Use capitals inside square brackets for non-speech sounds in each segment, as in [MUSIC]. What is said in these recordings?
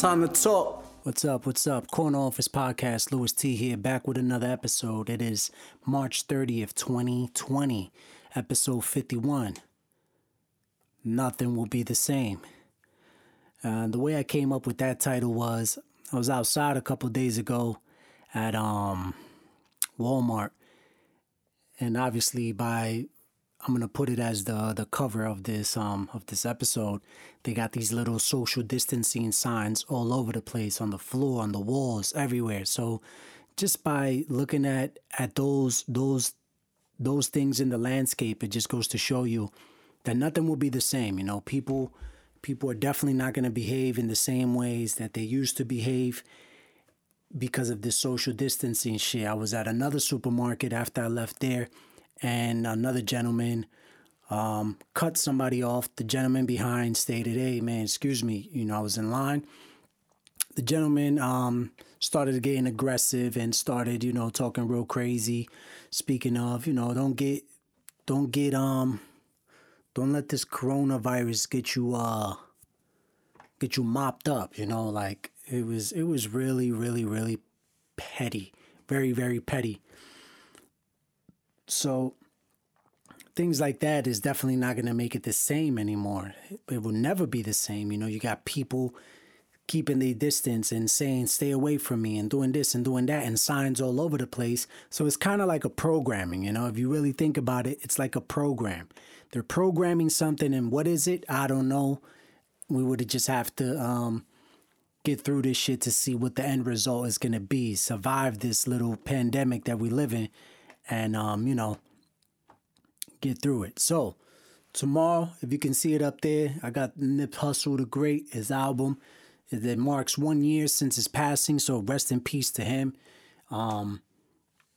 Time to talk. What's up? What's up? Corner Office Podcast, Louis T here, back with another episode. It is March 30th, 2020, episode 51. Nothing will be the same. Uh, the way I came up with that title was I was outside a couple days ago at um, Walmart, and obviously by I'm gonna put it as the the cover of this um of this episode. They got these little social distancing signs all over the place on the floor, on the walls, everywhere. So just by looking at at those those those things in the landscape, it just goes to show you that nothing will be the same. You know, people people are definitely not gonna behave in the same ways that they used to behave because of this social distancing shit. I was at another supermarket after I left there and another gentleman um, cut somebody off. The gentleman behind stated, "Hey, man, excuse me, you know, I was in line." The gentleman um, started getting aggressive and started, you know, talking real crazy. Speaking of, you know, don't get, don't get, um, don't let this coronavirus get you, uh, get you mopped up. You know, like it was, it was really, really, really petty, very, very petty. So things like that is definitely not going to make it the same anymore. It will never be the same. You know, you got people keeping their distance and saying stay away from me and doing this and doing that and signs all over the place. So it's kind of like a programming, you know, if you really think about it, it's like a program. They're programming something and what is it? I don't know. We would just have to um, get through this shit to see what the end result is going to be. Survive this little pandemic that we live in and um, you know, get through it. So tomorrow, if you can see it up there, I got Nip Hussle the Great, his album. It marks one year since his passing, so rest in peace to him. Um,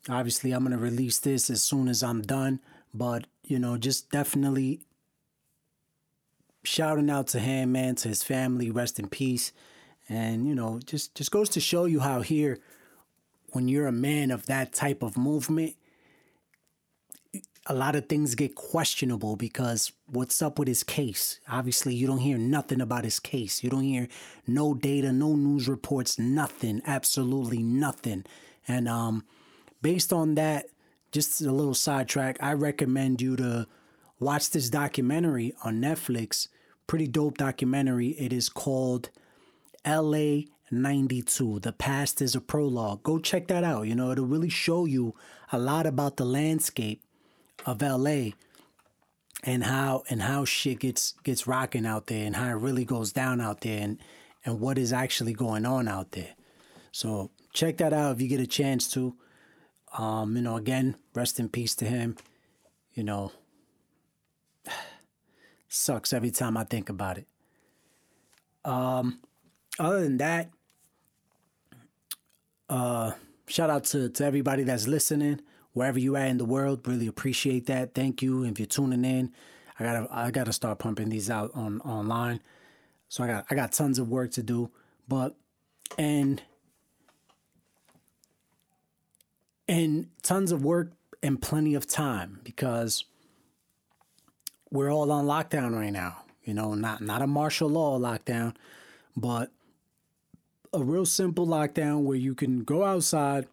obviously, I'm gonna release this as soon as I'm done, but you know, just definitely shouting out to him, man, to his family, rest in peace. And you know, just just goes to show you how here, when you're a man of that type of movement, a lot of things get questionable because what's up with his case? Obviously, you don't hear nothing about his case. You don't hear no data, no news reports, nothing, absolutely nothing. And um, based on that, just a little sidetrack, I recommend you to watch this documentary on Netflix. Pretty dope documentary. It is called LA 92 the past is a prologue go check that out you know it'll really show you a lot about the landscape of LA and how and how shit gets gets rocking out there and how it really goes down out there and and what is actually going on out there. So check that out if you get a chance to. Um, you know, again, rest in peace to him. You know, [SIGHS] sucks every time I think about it. Um, other than that, uh, shout out to, to everybody that's listening wherever you at in the world. Really appreciate that. Thank you. If you're tuning in, I gotta I gotta start pumping these out on online. So I got I got tons of work to do, but and and tons of work and plenty of time because we're all on lockdown right now. You know, not not a martial law lockdown, but a real simple lockdown where you can go outside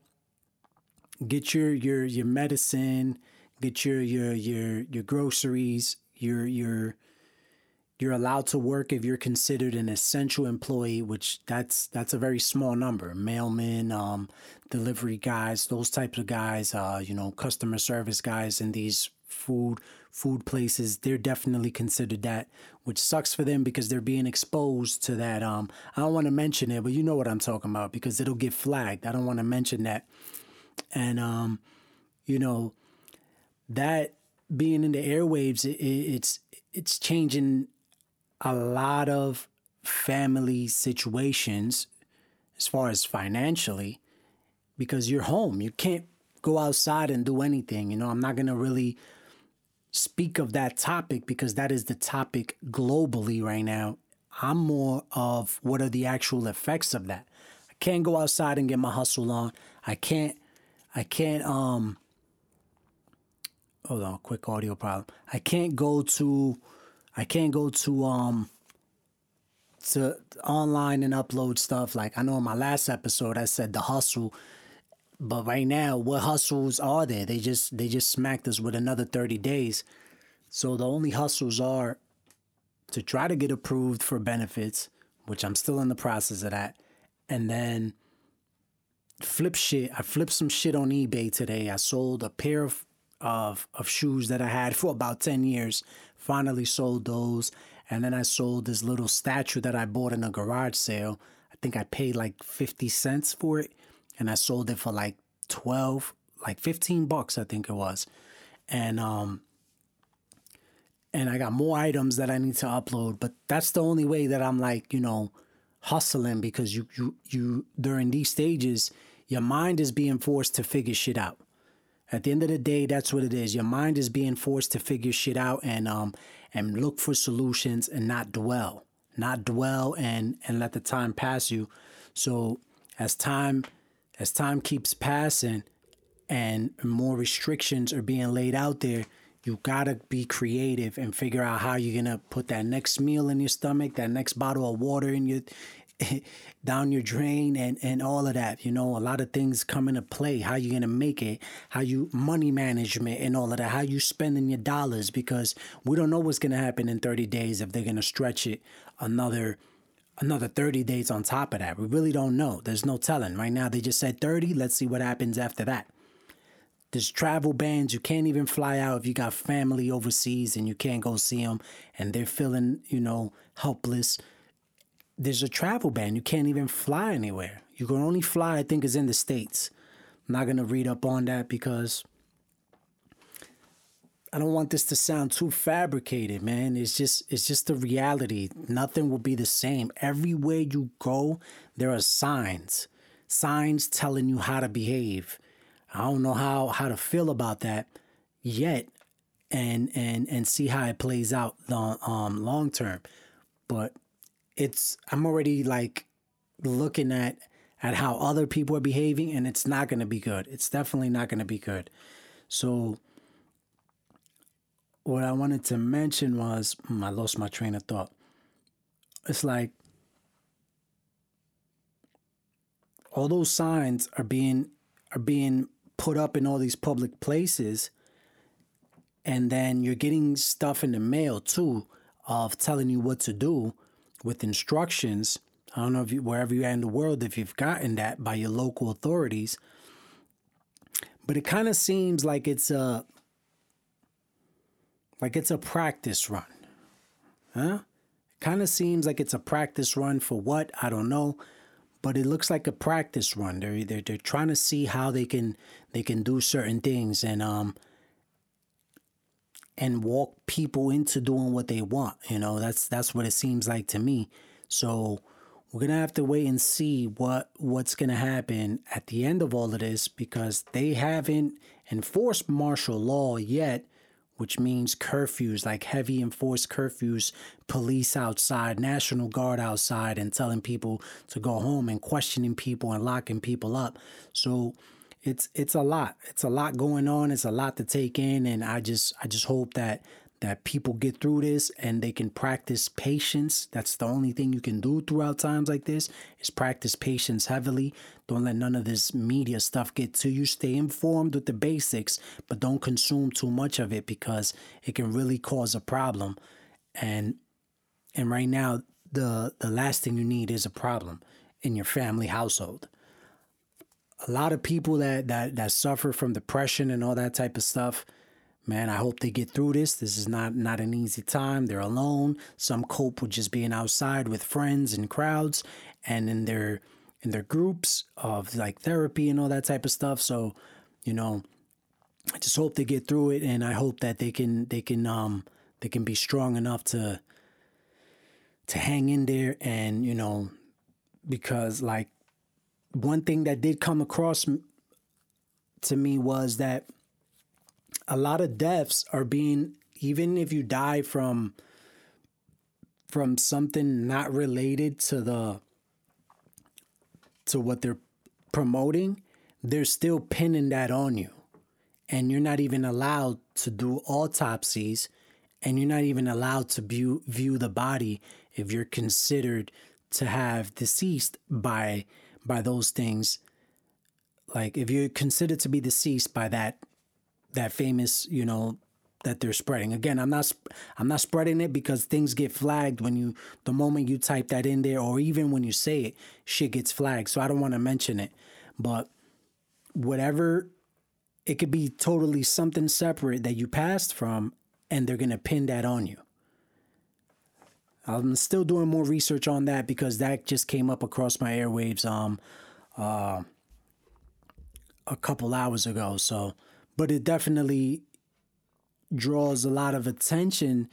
get your your your medicine, get your your your your groceries, your your you're allowed to work if you're considered an essential employee, which that's that's a very small number. Mailmen, um, delivery guys, those types of guys, uh, you know, customer service guys in these food food places, they're definitely considered that, which sucks for them because they're being exposed to that. Um, I don't want to mention it, but you know what I'm talking about because it'll get flagged. I don't want to mention that and um, you know that being in the airwaves, it, it's it's changing a lot of family situations as far as financially because you're home. You can't go outside and do anything. You know, I'm not gonna really speak of that topic because that is the topic globally right now. I'm more of what are the actual effects of that. I can't go outside and get my hustle on. I can't I can't um hold on, quick audio problem. I can't go to I can't go to um to online and upload stuff. Like I know in my last episode I said the hustle, but right now what hustles are there? They just they just smacked us with another 30 days. So the only hustles are to try to get approved for benefits, which I'm still in the process of that, and then flip shit. I flipped some shit on eBay today. I sold a pair of of of shoes that I had for about 10 years. Finally sold those. And then I sold this little statue that I bought in a garage sale. I think I paid like 50 cents for it. And I sold it for like 12, like 15 bucks, I think it was. And um and I got more items that I need to upload, but that's the only way that I'm like, you know, hustling because you you you during these stages, your mind is being forced to figure shit out. At the end of the day, that's what it is. Your mind is being forced to figure shit out and um and look for solutions and not dwell. Not dwell and and let the time pass you. So as time as time keeps passing and more restrictions are being laid out there, you gotta be creative and figure out how you're gonna put that next meal in your stomach, that next bottle of water in your [LAUGHS] down your drain and and all of that you know a lot of things come into play how you gonna make it how you money management and all of that how you spending your dollars because we don't know what's gonna happen in 30 days if they're gonna stretch it another another 30 days on top of that. We really don't know. There's no telling. Right now they just said 30 let's see what happens after that. There's travel bans. You can't even fly out if you got family overseas and you can't go see them and they're feeling, you know, helpless. There's a travel ban. You can't even fly anywhere. You can only fly, I think, is in the States. I'm not going to read up on that because I don't want this to sound too fabricated, man. It's just it's just the reality. Nothing will be the same. Everywhere you go, there are signs. Signs telling you how to behave I don't know how how to feel about that yet, and and and see how it plays out long um long term. But it's I'm already like looking at at how other people are behaving, and it's not going to be good. It's definitely not going to be good. So what I wanted to mention was hmm, I lost my train of thought. It's like all those signs are being are being put up in all these public places and then you're getting stuff in the mail too of telling you what to do with instructions. I don't know if you wherever you're in the world if you've gotten that by your local authorities. But it kind of seems like it's a like it's a practice run huh? Kind of seems like it's a practice run for what? I don't know. But it looks like a practice run. They're, they're they're trying to see how they can they can do certain things. And um and walk people into doing what they want. You know, that's that's what it seems like to me. So we're gonna have to wait and see what what's gonna happen at the end of all of this because they haven't enforced martial law yet which means curfews, like heavy enforced curfews, police outside, National Guard outside, and telling people to go home and questioning people and locking people up. So it's it's a lot. It's a lot going on. It's a lot to take in, and I just I just hope that that people get through this and they can practice patience. That's the only thing you can do throughout times like this is practice patience heavily. Don't let none of this media stuff get to you. Stay informed with the basics, but don't consume too much of it because it can really cause a problem. And and right now the the last thing you need is a problem in your family household. A lot of people that that that suffer from depression and all that type of stuff, man, I hope they get through this. This is not not an easy time. They're alone. Some cope with just being outside with friends and crowds and in their in their groups of like therapy and all that type of stuff. So, you know, I just hope they get through it and I hope that they can they can um they can be strong enough to to hang in there and, you know, because like one thing that did come across to me was that a lot of deaths are being even if you die from from something not related to the to what they're promoting, they're still pinning that on you. And you're not even allowed to do autopsies and you're not even allowed to view view the body if you're considered to have deceased by by those things. Like if you're considered to be deceased by that that famous you know that they're spreading. Again i'm not i'm not spreading it because things get flagged when you the moment you type that in there or even when you say it shit gets flagged. So i don't want to mention it. But whatever it could be totally something separate that you passed from and they're going to pin that on you I'm still doing more research on that because that just came up across my airwaves um uh, a couple hours ago. So, but it definitely draws a lot of attention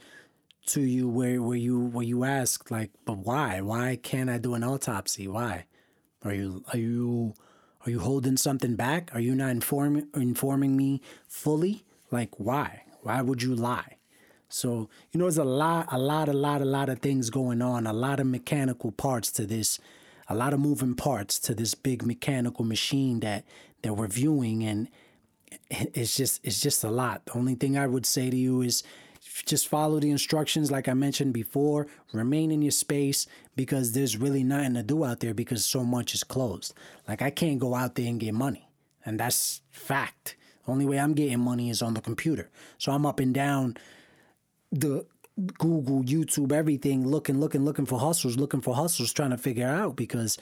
to you where where you where you ask like, but why? Why can't I do an autopsy? Why? Are you are you are you holding something back? Are you not informing informing me fully? Like why? Why would you lie? So, you know, there's a lot, a lot, a lot, a lot of things going on, a lot of mechanical parts to this, a lot of moving parts to this big mechanical machine that that we're viewing. And it's just it's just a lot. The only thing I would say to you is just follow the instructions like I mentioned before. Remain in your space because there's really nothing to do out there because so much is closed. Like I can't go out there and get money. And that's fact. Only way I'm getting money is on the computer. So I'm up and down the Google, YouTube, everything, looking, looking, looking for hustles, looking for hustles, trying to figure out because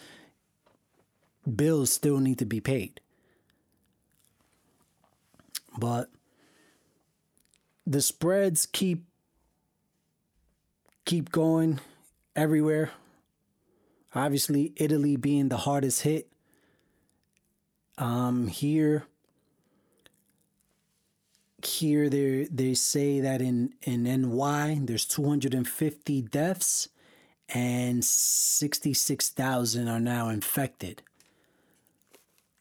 bills still need to be paid. But the spreads keep keep going everywhere. Obviously, Italy being the hardest hit. Um, here here they they say that in in NY there's 250 deaths and 66,000 are now infected.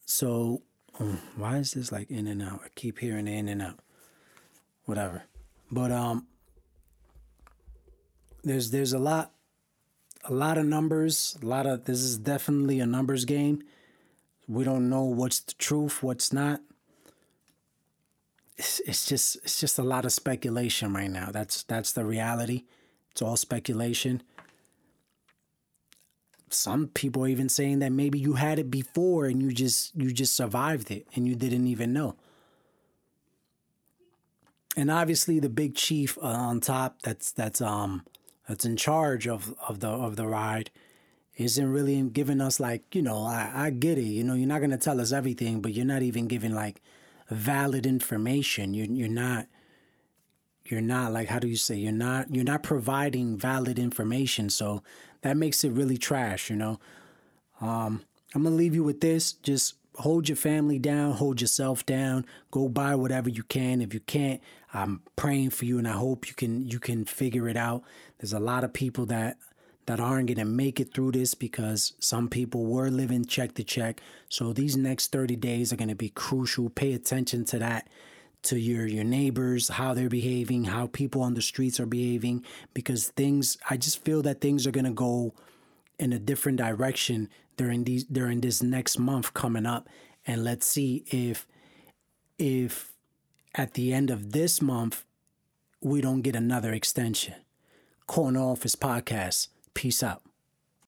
So um, why is this like in and out? I keep hearing in and out. Whatever. But um there's there's a lot a lot of numbers, a lot of this is definitely a numbers game. We don't know what's the truth, what's not it's, it's just it's just a lot of speculation right now. That's that's the reality. It's all speculation. Some people are even saying that maybe you had it before and you just you just survived it and you didn't even know. And obviously the big chief uh, on top that's that's um that's in charge of of the of the ride isn't really giving us like, you know, I, I get it. You know, you're not gonna tell us everything, but you're not even giving like valid information. You're you're not you're not like how do you say you're not you're not providing valid information. So that makes it really trash, you know. Um, I'm gonna leave you with this. Just hold your family down, hold yourself down, go buy whatever you can. If you can't, I'm praying for you and I hope you can you can figure it out. There's a lot of people that that aren't going to make it through this because some people were living check to check. So these next 30 days are going to be crucial. Pay attention to that to your your neighbors, how they're behaving, how people on the streets are behaving because things I just feel that things are going to go in a different direction during these during this next month coming up and let's see if if at the end of this month we don't get another extension. Corner Office Podcast. Peace out.